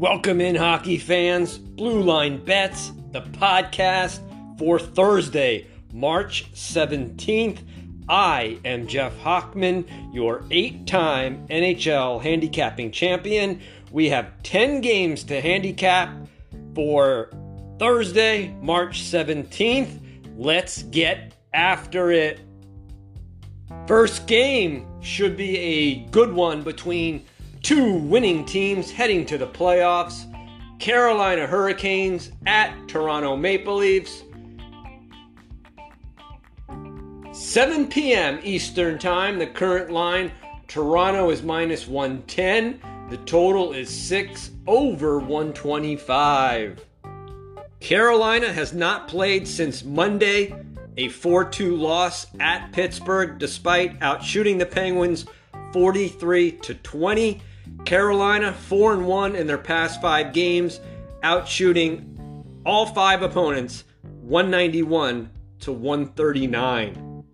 Welcome in, hockey fans. Blue Line Bets, the podcast for Thursday, March 17th. I am Jeff Hochman, your eight time NHL handicapping champion. We have 10 games to handicap for Thursday, March 17th. Let's get after it. First game should be a good one between two winning teams heading to the playoffs Carolina Hurricanes at Toronto Maple Leafs. 7 p.m. Eastern Time, the current line Toronto is minus 110. The total is 6 over 125. Carolina has not played since Monday, a 4 2 loss at Pittsburgh, despite outshooting the Penguins 43 to 20. Carolina 4 and 1 in their past 5 games, outshooting all 5 opponents 191 to 139.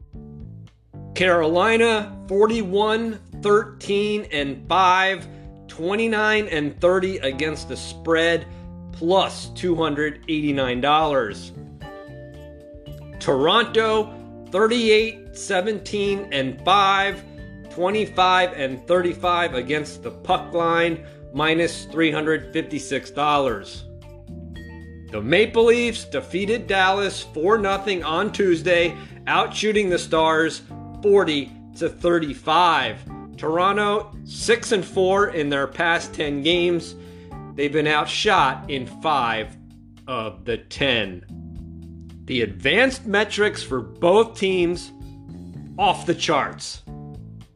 Carolina 41 13 and 5, 29 and 30 against the spread plus $289. Toronto 38 17 and 5 25 and 35 against the puck line, minus $356. The Maple Leafs defeated Dallas 4 0 on Tuesday, outshooting the Stars 40 to 35. Toronto 6 and 4 in their past 10 games. They've been outshot in 5 of the 10. The advanced metrics for both teams off the charts.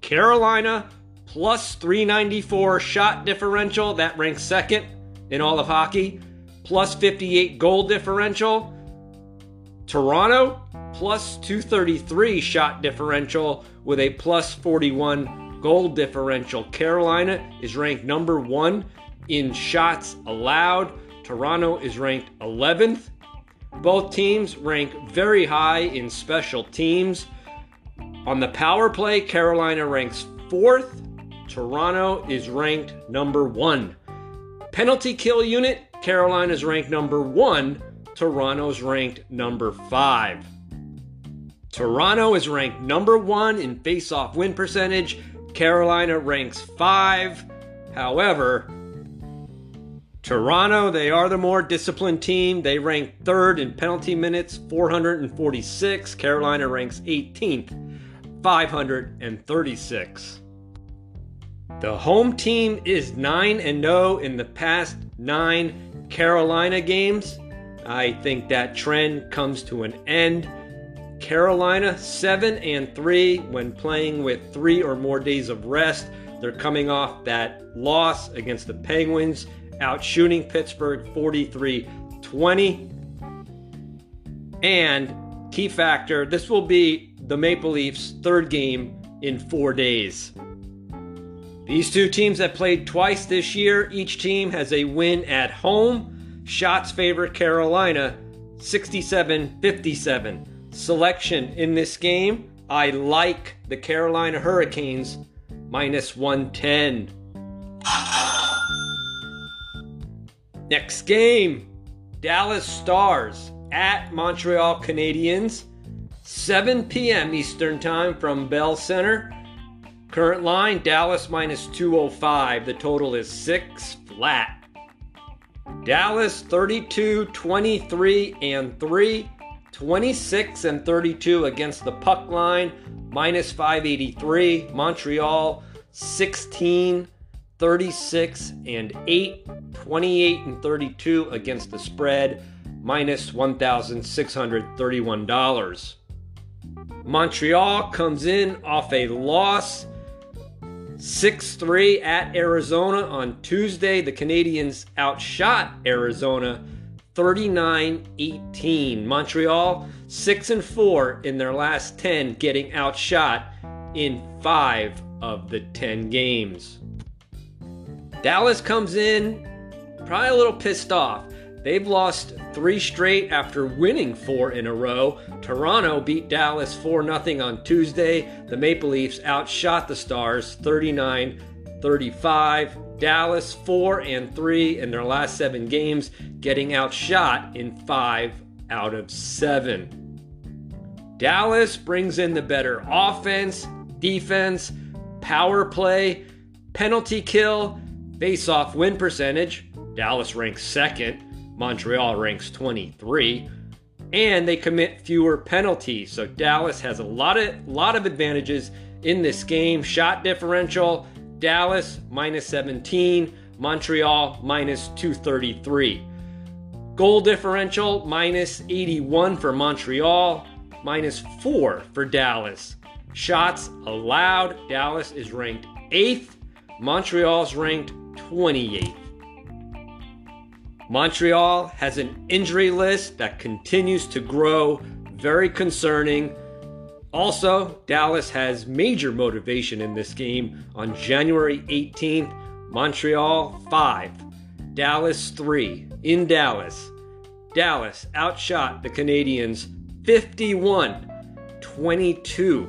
Carolina plus 394 shot differential, that ranks second in all of hockey, plus 58 goal differential. Toronto plus 233 shot differential with a plus 41 goal differential. Carolina is ranked number one in shots allowed. Toronto is ranked 11th. Both teams rank very high in special teams. On the power play, Carolina ranks fourth. Toronto is ranked number one. Penalty kill unit, Carolina is ranked number one. Toronto's ranked number five. Toronto is ranked number one in face-off win percentage. Carolina ranks five. However, Toronto, they are the more disciplined team. They rank third in penalty minutes, 446. Carolina ranks 18th 536. The home team is 9 and 0 in the past 9 Carolina games. I think that trend comes to an end. Carolina 7 and 3 when playing with 3 or more days of rest. They're coming off that loss against the Penguins, out shooting Pittsburgh 43 20. And key factor, this will be the Maple Leafs' third game in four days. These two teams have played twice this year. Each team has a win at home. Shots favor Carolina 67 57. Selection in this game I like the Carolina Hurricanes minus 110. Next game Dallas Stars at Montreal Canadiens. 7 p.m. Eastern Time from Bell Center. Current line Dallas minus 205. The total is 6 flat. Dallas 32, 23, and 3. 26 and 32 against the puck line, minus 583. Montreal 16, 36, and 8. 28 and 32 against the spread, minus $1,631. Montreal comes in off a loss 6 3 at Arizona on Tuesday. The Canadiens outshot Arizona 39 18. Montreal 6 and 4 in their last 10, getting outshot in 5 of the 10 games. Dallas comes in probably a little pissed off. They've lost three straight after winning four in a row. Toronto beat Dallas 4 0 on Tuesday. The Maple Leafs outshot the Stars 39 35. Dallas 4 and 3 in their last 7 games, getting outshot in 5 out of 7. Dallas brings in the better offense, defense, power play, penalty kill, face off win percentage. Dallas ranks second, Montreal ranks 23, and they commit fewer penalties. So Dallas has a lot of lot of advantages in this game. Shot differential, Dallas minus 17, Montreal minus 233. Goal differential minus 81 for Montreal, minus 4 for Dallas. Shots allowed, Dallas is ranked 8th, Montreal's ranked 28th. Montreal has an injury list that continues to grow, very concerning. Also, Dallas has major motivation in this game on January 18th. Montreal 5, Dallas 3 in Dallas. Dallas outshot the Canadiens 51 22.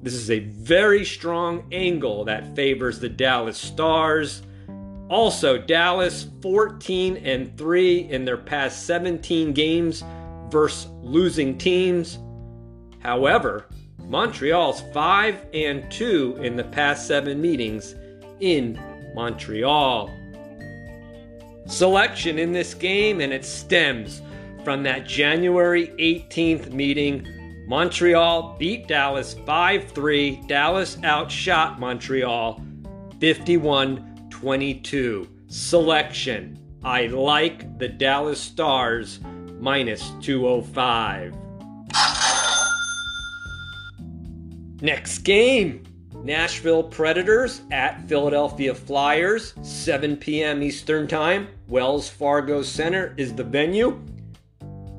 This is a very strong angle that favors the Dallas Stars. Also, Dallas 14 and 3 in their past 17 games versus losing teams. However, Montreal's 5 and 2 in the past 7 meetings in Montreal. Selection in this game and it stems from that January 18th meeting. Montreal beat Dallas 5 3. Dallas outshot Montreal 51 22. Selection. I like the Dallas Stars minus 205. Next game Nashville Predators at Philadelphia Flyers, 7 p.m. Eastern Time. Wells Fargo Center is the venue.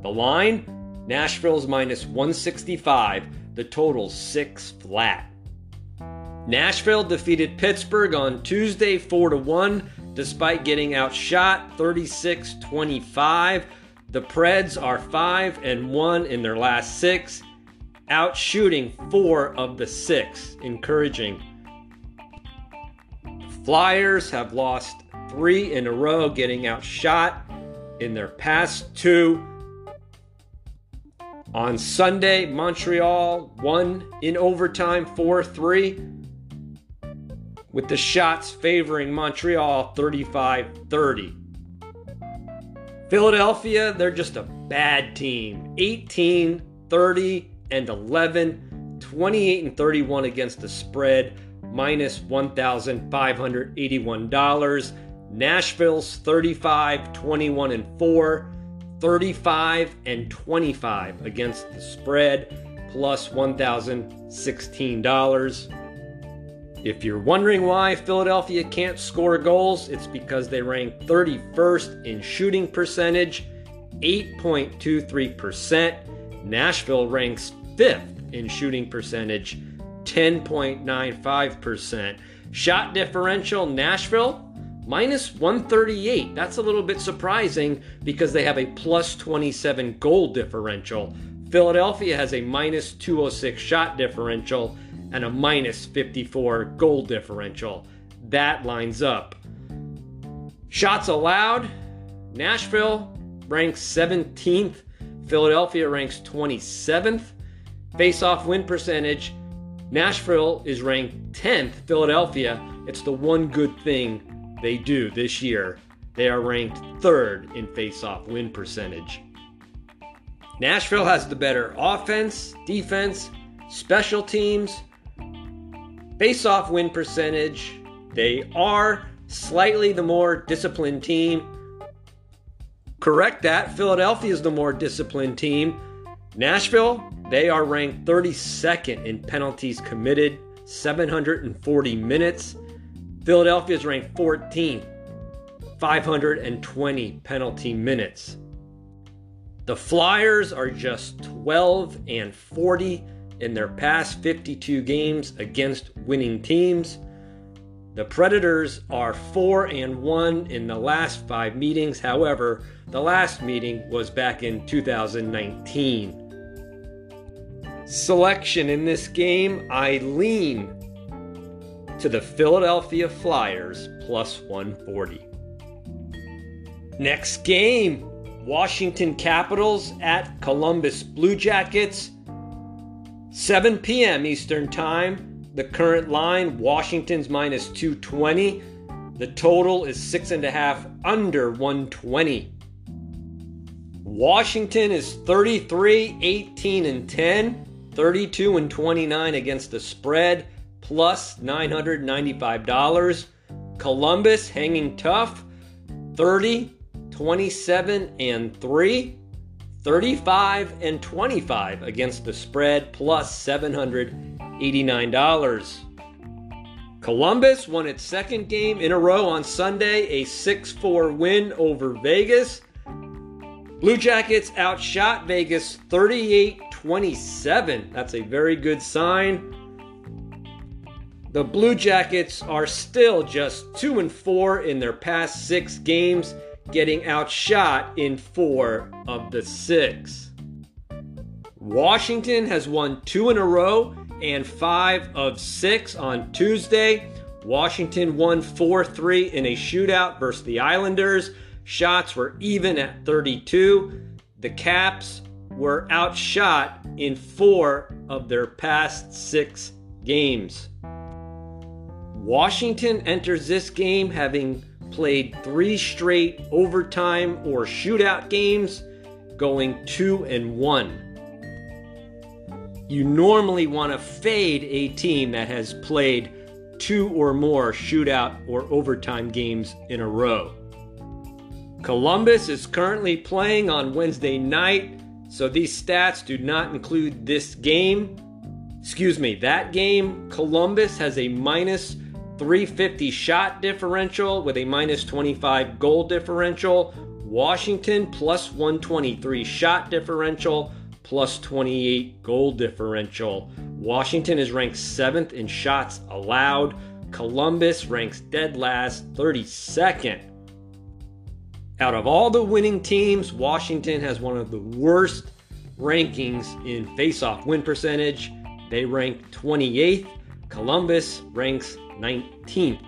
The line Nashville's minus 165, the total 6 flat. Nashville defeated Pittsburgh on Tuesday 4 to 1 despite getting outshot 36 25. The Preds are 5 and 1 in their last 6, outshooting 4 of the 6, encouraging. Flyers have lost 3 in a row getting outshot in their past 2. On Sunday, Montreal won in overtime 4 3, with the shots favoring Montreal 35 30. Philadelphia, they're just a bad team. 18, 30, and 11, 28 and 31 against the spread, minus $1,581. Nashville's 35, 21 and 4, 35 and 25 against the spread, plus $1,016. If you're wondering why Philadelphia can't score goals, it's because they rank 31st in shooting percentage, 8.23%. Nashville ranks 5th in shooting percentage, 10.95%. Shot differential, Nashville minus 138. That's a little bit surprising because they have a plus 27 goal differential. Philadelphia has a minus 206 shot differential and a minus 54 goal differential. That lines up. Shots allowed, Nashville ranks 17th, Philadelphia ranks 27th. Face off win percentage, Nashville is ranked 10th, Philadelphia, it's the one good thing they do this year. They are ranked third in face off win percentage. Nashville has the better offense, defense, special teams, Face off win percentage, they are slightly the more disciplined team. Correct that. Philadelphia is the more disciplined team. Nashville, they are ranked 32nd in penalties committed, 740 minutes. Philadelphia is ranked 14th, 520 penalty minutes. The Flyers are just 12 and 40 in their past 52 games against winning teams. The Predators are 4 and 1 in the last 5 meetings. However, the last meeting was back in 2019. Selection in this game, I lean to the Philadelphia Flyers plus 140. Next game Washington Capitals at Columbus Blue Jackets. 7 p.m. Eastern Time. The current line Washington's minus 220. The total is six and a half under 120. Washington is 33, 18, and 10, 32 and 29 against the spread, plus $995. Columbus hanging tough, 30, 27 and 3, 35 and 25 against the spread, plus $789. Columbus won its second game in a row on Sunday, a 6 4 win over Vegas. Blue Jackets outshot Vegas 38 27. That's a very good sign. The Blue Jackets are still just 2 and 4 in their past 6 games, getting outshot in 4 of the 6. Washington has won 2 in a row and 5 of 6 on Tuesday. Washington won 4 3 in a shootout versus the Islanders. Shots were even at 32. The Caps were outshot in four of their past six games. Washington enters this game having played three straight overtime or shootout games, going two and one. You normally want to fade a team that has played two or more shootout or overtime games in a row. Columbus is currently playing on Wednesday night, so these stats do not include this game. Excuse me, that game, Columbus has a minus 350 shot differential with a minus 25 goal differential. Washington plus 123 shot differential, plus 28 goal differential. Washington is ranked seventh in shots allowed. Columbus ranks dead last, 32nd out of all the winning teams, Washington has one of the worst rankings in faceoff win percentage. They rank 28th. Columbus ranks 19th.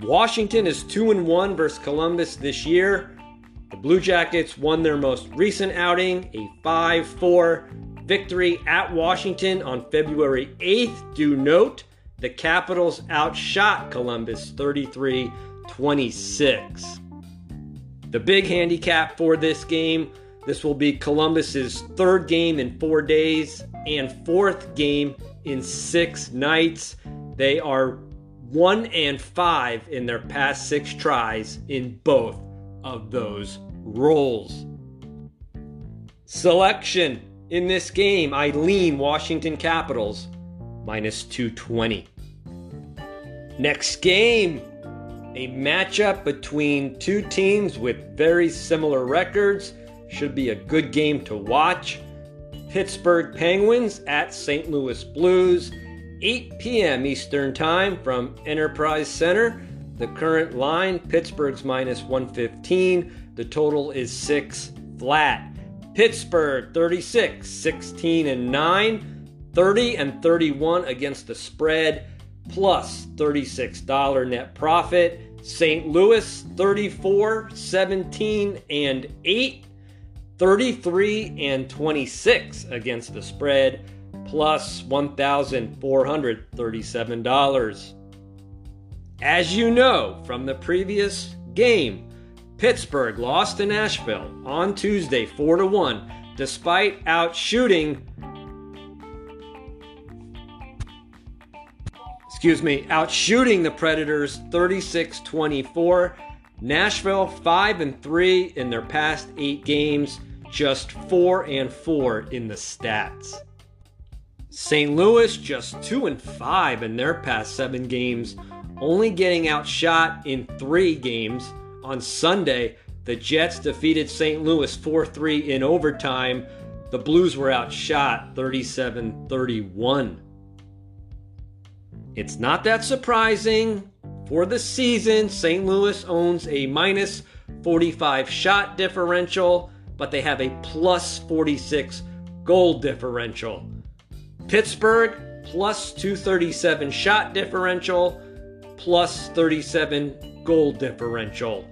Washington is 2 and 1 versus Columbus this year. The Blue Jackets won their most recent outing, a 5 4 victory at Washington on February 8th. Do note the Capitals outshot Columbus 33 26. The big handicap for this game this will be Columbus's third game in four days and fourth game in six nights. They are one and five in their past six tries in both of those roles. Selection in this game, I lean Washington Capitals minus 220. Next game, a matchup between two teams with very similar records. Should be a good game to watch. Pittsburgh Penguins at St. Louis Blues, 8 p.m. Eastern Time from Enterprise Center. The current line Pittsburgh's minus 115. The total is 6 flat. Pittsburgh 36, 16 and 9, 30 and 31 against the spread, plus $36 net profit. St. Louis 34, 17, and 8, 33 and 26 against the spread, plus $1,437. As you know from the previous game, Pittsburgh lost to Nashville on Tuesday 4 to 1 despite outshooting excuse me, out shooting the Predators 36 24. Nashville 5 and 3 in their past 8 games, just 4 and 4 in the stats. St. Louis just 2 and 5 in their past 7 games, only getting outshot in 3 games. On Sunday, the Jets defeated St. Louis 4 3 in overtime. The Blues were outshot 37 31. It's not that surprising. For the season, St. Louis owns a minus 45 shot differential, but they have a plus 46 goal differential. Pittsburgh plus 237 shot differential, plus 37 goal differential.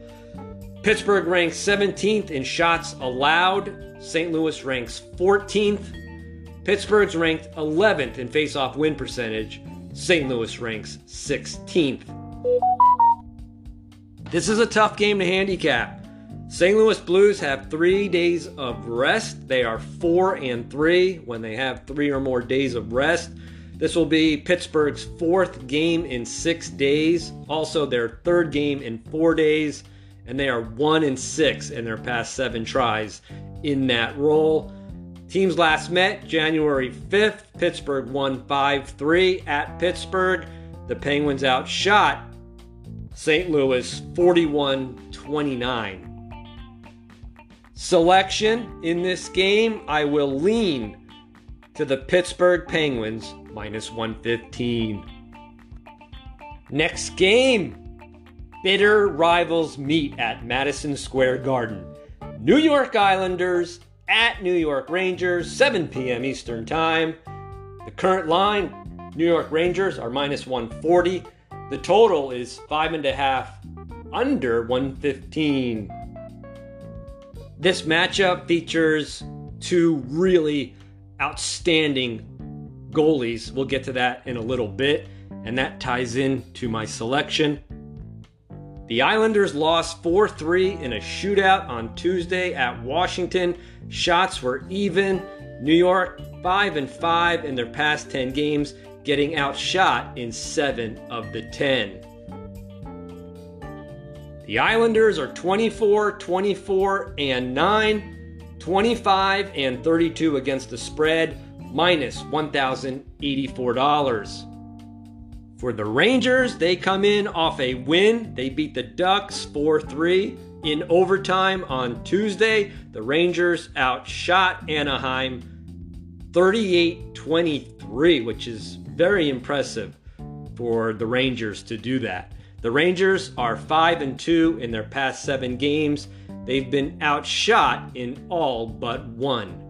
Pittsburgh ranks 17th in shots allowed. St. Louis ranks 14th. Pittsburgh's ranked 11th in faceoff win percentage. St. Louis ranks 16th. This is a tough game to handicap. St. Louis Blues have three days of rest. They are four and three when they have three or more days of rest. This will be Pittsburgh's fourth game in six days, also their third game in four days, and they are one and six in their past seven tries in that role. Teams last met January 5th. Pittsburgh won 5 3 at Pittsburgh. The Penguins outshot St. Louis 41 29. Selection in this game, I will lean to the Pittsburgh Penguins minus 115. Next game bitter rivals meet at Madison Square Garden. New York Islanders at New York Rangers, 7 p.m. Eastern Time. The current line, New York Rangers are minus 140. The total is five and a half under 115. This matchup features two really outstanding goalies. We'll get to that in a little bit, and that ties in to my selection. The Islanders lost 4 3 in a shootout on Tuesday at Washington. Shots were even. New York 5 and 5 in their past 10 games, getting outshot in 7 of the 10. The Islanders are 24, 24 and 9, 25 and 32 against the spread, minus $1,084. For the Rangers, they come in off a win. They beat the Ducks 4 3 in overtime on Tuesday. The Rangers outshot Anaheim 38 23, which is very impressive for the Rangers to do that. The Rangers are 5 and 2 in their past 7 games. They've been outshot in all but one.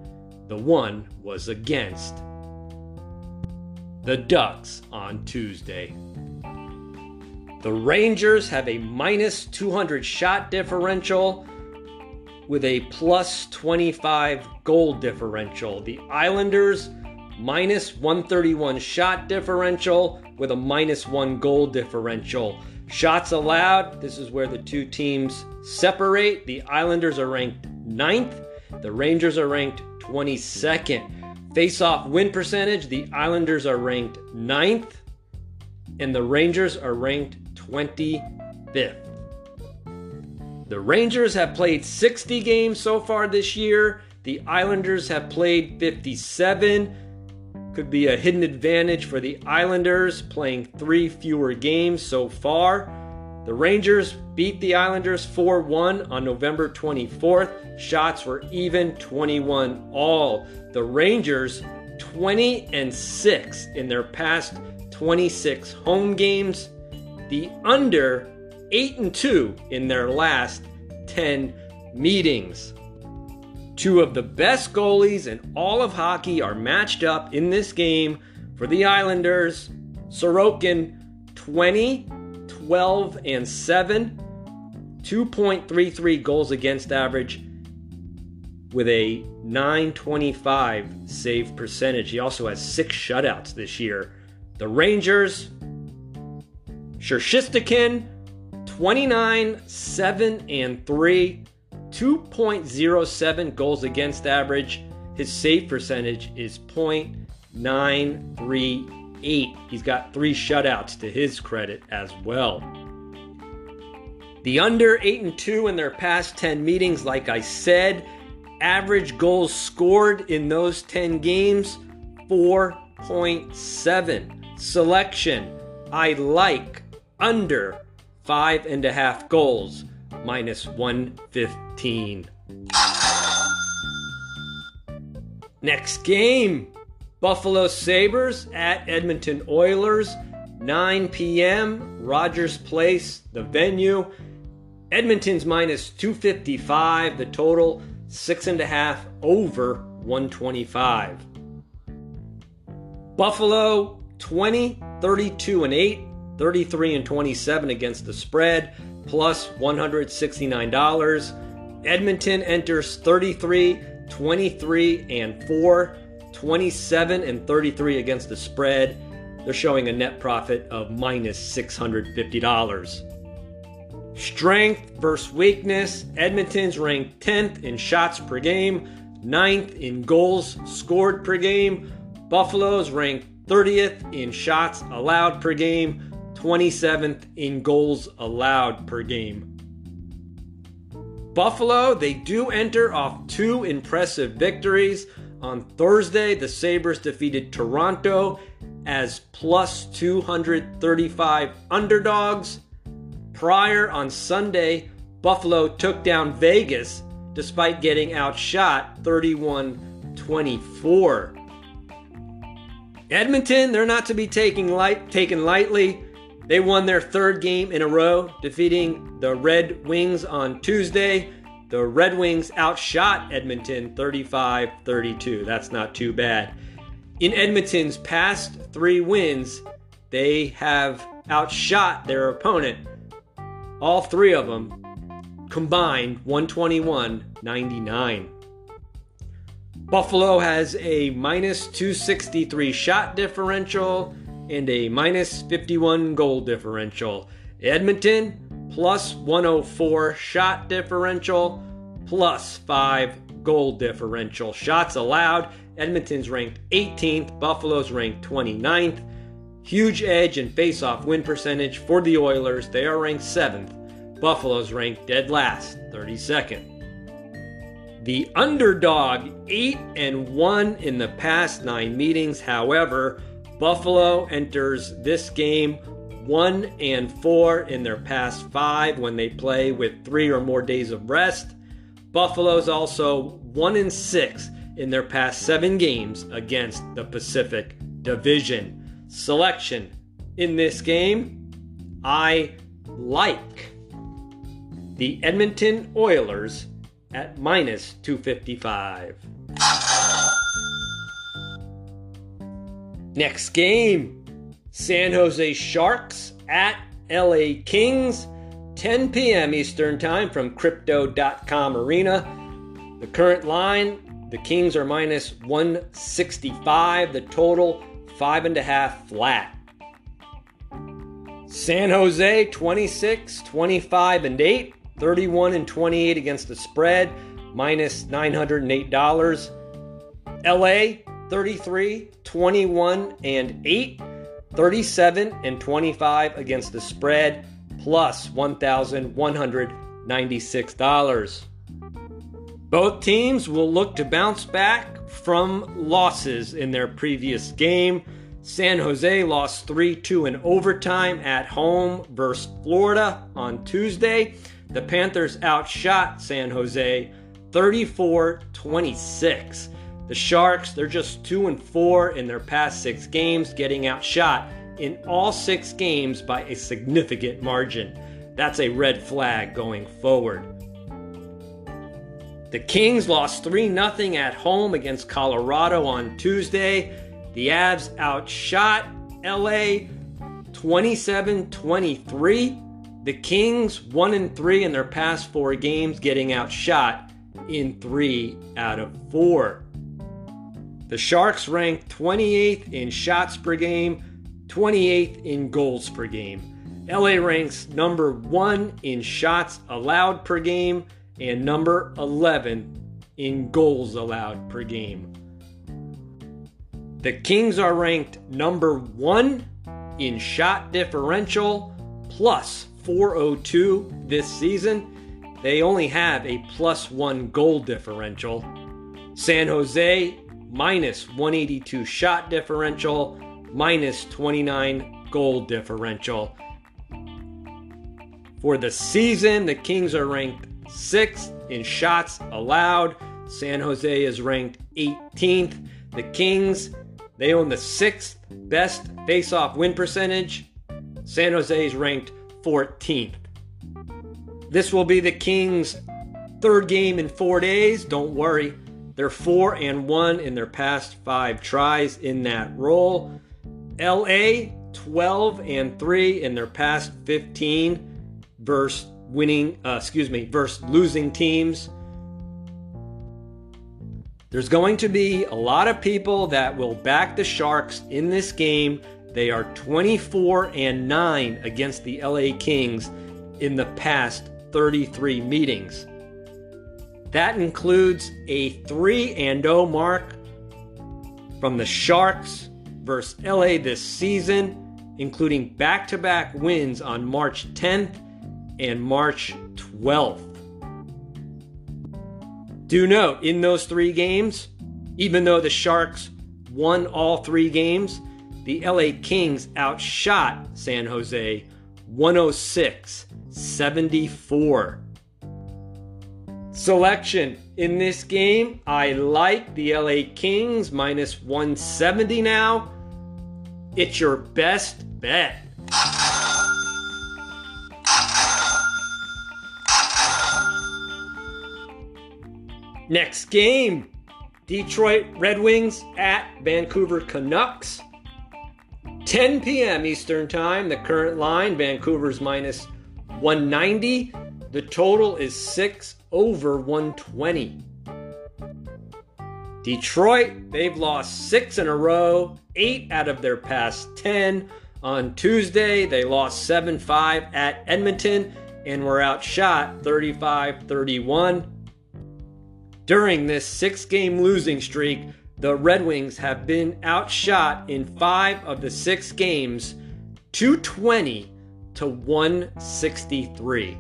The one was against the Ducks on Tuesday. The Rangers have a minus 200 shot differential with a plus 25 goal differential. The Islanders minus 131 shot differential with a minus 1 goal differential. Shots allowed, this is where the two teams separate. The Islanders are ranked 9th, the Rangers are ranked 22nd. Face off win percentage, the Islanders are ranked 9th and the Rangers are ranked 25th. The Rangers have played 60 games so far this year. The Islanders have played 57. Could be a hidden advantage for the Islanders playing three fewer games so far. The Rangers beat the Islanders 4 1 on November 24th. Shots were even 21 all. The Rangers 20 and 6 in their past 26 home games. The under 8 and 2 in their last 10 meetings. Two of the best goalies in all of hockey are matched up in this game for the Islanders. Sorokin 20 12 and 7, 2.33 goals against average with a 925 save percentage. He also has six shutouts this year. The Rangers, Shesterkin, 29, 7 and 3, 2.07 goals against average. His save percentage is 0.938. He's got three shutouts to his credit as well. The under 8 and 2 in their past 10 meetings, like I said, average goals scored in those 10 games 4.7. Selection I like under five and a half goals minus 115. Next game Buffalo Sabres at Edmonton Oilers, 9 p.m., Rogers Place, the venue. Edmonton's minus 255, the total, six and a half over 125. Buffalo 20, 32 and 8, 33 and 27 against the spread, plus $169. Edmonton enters 33, 23 and 4, 27 and 33 against the spread. They're showing a net profit of minus $650. Strength versus weakness. Edmonton's ranked 10th in shots per game, 9th in goals scored per game. Buffalo's ranked 30th in shots allowed per game, 27th in goals allowed per game. Buffalo, they do enter off two impressive victories. On Thursday, the Sabres defeated Toronto as plus 235 underdogs. Prior on Sunday, Buffalo took down Vegas despite getting outshot 31 24. Edmonton, they're not to be taken, light, taken lightly. They won their third game in a row, defeating the Red Wings on Tuesday. The Red Wings outshot Edmonton 35 32. That's not too bad. In Edmonton's past three wins, they have outshot their opponent. All three of them combined 121 99. Buffalo has a minus 263 shot differential and a minus 51 goal differential. Edmonton plus 104 shot differential plus 5 goal differential. Shots allowed. Edmonton's ranked 18th, Buffalo's ranked 29th. Huge edge in face-off win percentage for the Oilers. They are ranked 7th. Buffalo's ranked dead last, 32nd. The underdog 8 and 1 in the past 9 meetings. However, Buffalo enters this game 1 and 4 in their past 5 when they play with 3 or more days of rest. Buffalo's also 1 and 6 in their past 7 games against the Pacific Division. Selection in this game, I like the Edmonton Oilers at minus 255. Next game San Jose Sharks at LA Kings, 10 p.m. Eastern Time from Crypto.com Arena. The current line the Kings are minus 165, the total five and a half flat. San Jose 26, 25 and 8, 31 and 28 against the spread, minus $908. LA 33, 21 and 8, 37 and 25 against the spread, plus $1,196. Both teams will look to bounce back from losses in their previous game. San Jose lost 3 2 in overtime at home versus Florida on Tuesday. The Panthers outshot San Jose 34 26. The Sharks, they're just 2 and 4 in their past 6 games, getting outshot in all 6 games by a significant margin. That's a red flag going forward. The Kings lost 3 0 at home against Colorado on Tuesday. The Avs outshot LA 27 23. The Kings 1 and 3 in their past 4 games, getting outshot in 3 out of 4. The Sharks rank 28th in shots per game, 28th in goals per game. LA ranks number 1 in shots allowed per game and number 11 in goals allowed per game. The Kings are ranked number 1 in shot differential plus 402 this season. They only have a plus 1 goal differential. San Jose minus 182 shot differential, minus 29 goal differential. For the season, the Kings are ranked 6th in shots allowed. San Jose is ranked 18th. The Kings, they own the sixth best face-off win percentage. San Jose is ranked 14th. This will be the Kings' third game in four days. Don't worry, They're 4 and 1 in their past 5 tries in that role. LA 12 and 3 in their past 15 versus winning, uh, excuse me, versus losing teams. There's going to be a lot of people that will back the Sharks in this game. They are 24 and 9 against the LA Kings in the past 33 meetings. That includes a 3 and 0 mark from the Sharks versus LA this season, including back to back wins on March 10th and March 12th. Do note, in those three games, even though the Sharks won all three games, the LA Kings outshot San Jose 106 74. Selection in this game, I like the LA Kings minus 170 now. It's your best bet. Next game Detroit Red Wings at Vancouver Canucks. 10 p.m. Eastern Time. The current line Vancouver's minus 190. The total is 6 over 120. Detroit, they've lost six in a row, eight out of their past 10. On Tuesday, they lost 7 5 at Edmonton and were outshot 35 31. During this six game losing streak, the Red Wings have been outshot in five of the six games, 220 to 163.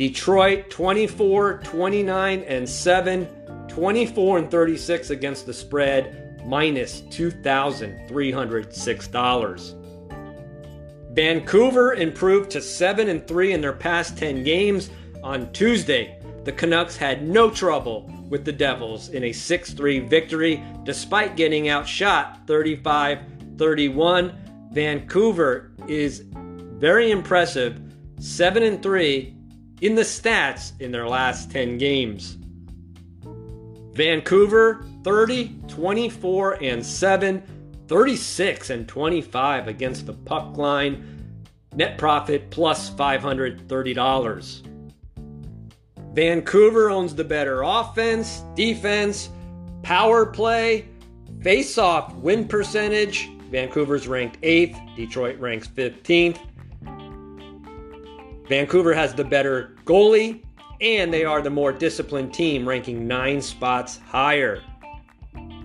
Detroit 24, 29, and 7, 24 and 36 against the spread, minus $2,306. Vancouver improved to 7 and 3 in their past 10 games. On Tuesday, the Canucks had no trouble with the Devils in a 6 3 victory despite getting outshot 35 31. Vancouver is very impressive, 7 and 3 in the stats in their last 10 games. Vancouver 30, 24 and 7, 36 and 25 against the puck line. Net profit plus $530. Vancouver owns the better offense, defense, power play, face off win percentage. Vancouver's ranked 8th, Detroit ranks 15th. Vancouver has the better goalie, and they are the more disciplined team, ranking nine spots higher.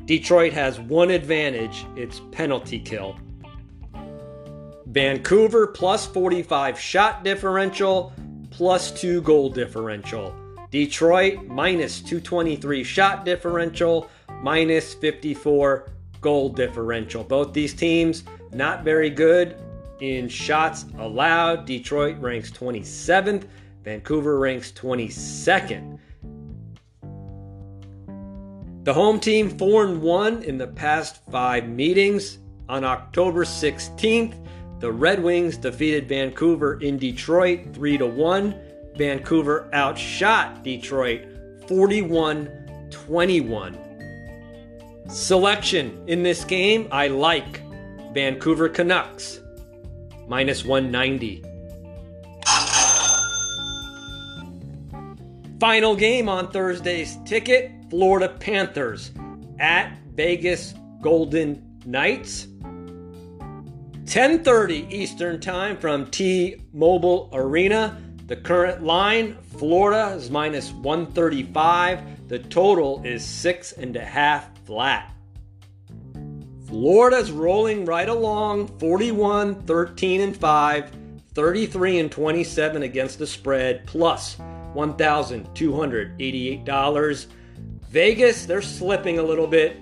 Detroit has one advantage it's penalty kill. Vancouver plus 45 shot differential, plus 2 goal differential. Detroit minus 223 shot differential, minus 54 goal differential. Both these teams not very good in shots allowed. Detroit ranks 27th, Vancouver ranks 22nd. The home team 4 and 1 in the past 5 meetings. On October 16th, the Red Wings defeated Vancouver in Detroit 3 to 1. Vancouver outshot Detroit 41 21. Selection in this game, I like Vancouver Canucks minus 190. Final game on Thursday's ticket Florida Panthers at Vegas Golden Knights. 10:30 Eastern Time from T-Mobile Arena. The current line, Florida is minus 135. The total is six and a half flat. Florida's rolling right along 41, 13, and 5, 33 and 27 against the spread, plus $1,288. Vegas, they're slipping a little bit.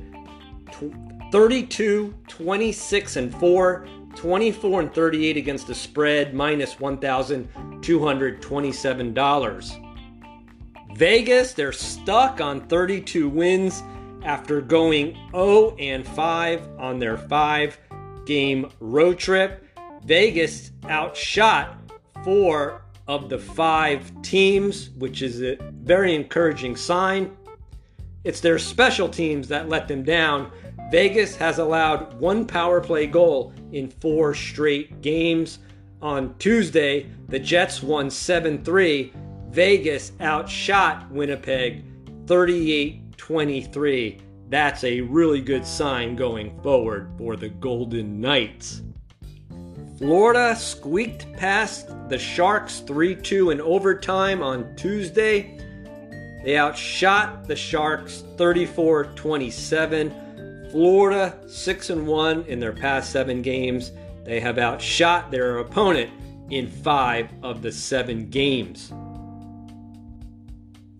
32, 26, and 4, 24 and 38 against the spread, minus $1,227. Vegas, they're stuck on 32 wins after going 0 and 5 on their 5 game road trip. Vegas outshot 4 of the 5 teams, which is a very encouraging sign. It's their special teams that let them down. Vegas has allowed one power play goal in four straight games. On Tuesday, the Jets won 7 3. Vegas outshot Winnipeg 38 23. That's a really good sign going forward for the Golden Knights. Florida squeaked past the Sharks 3 2 in overtime on Tuesday. They outshot the Sharks 34 27. Florida 6 and 1 in their past 7 games. They have outshot their opponent in 5 of the 7 games.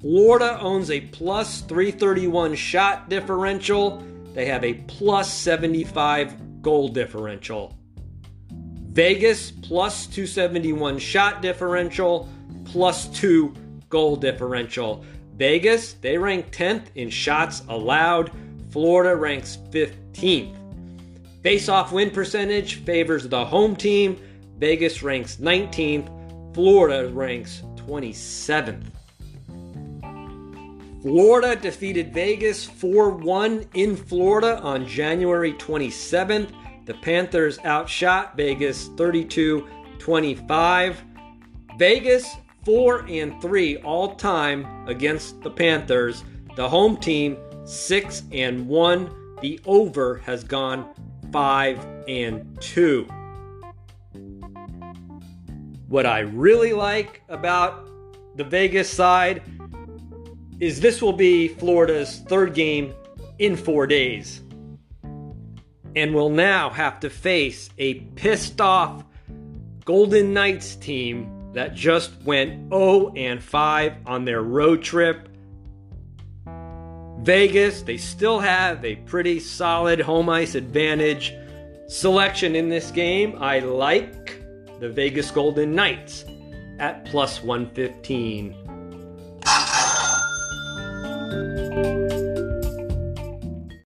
Florida owns a plus 331 shot differential. They have a plus 75 goal differential. Vegas plus 271 shot differential, plus 2 goal differential. Vegas, they rank 10th in shots allowed. Florida ranks 15th. Face off win percentage favors the home team. Vegas ranks 19th. Florida ranks 27th. Florida defeated Vegas 4 1 in Florida on January 27th. The Panthers outshot Vegas 32 25. Vegas 4 and 3 all time against the Panthers. The home team 6 and 1. The over has gone 5 and 2. What I really like about the Vegas side is this will be Florida's third game in 4 days and will now have to face a pissed off Golden Knights team that just went 0 and 5 on their road trip. Vegas, they still have a pretty solid home ice advantage selection in this game. I like the Vegas Golden Knights at plus 115.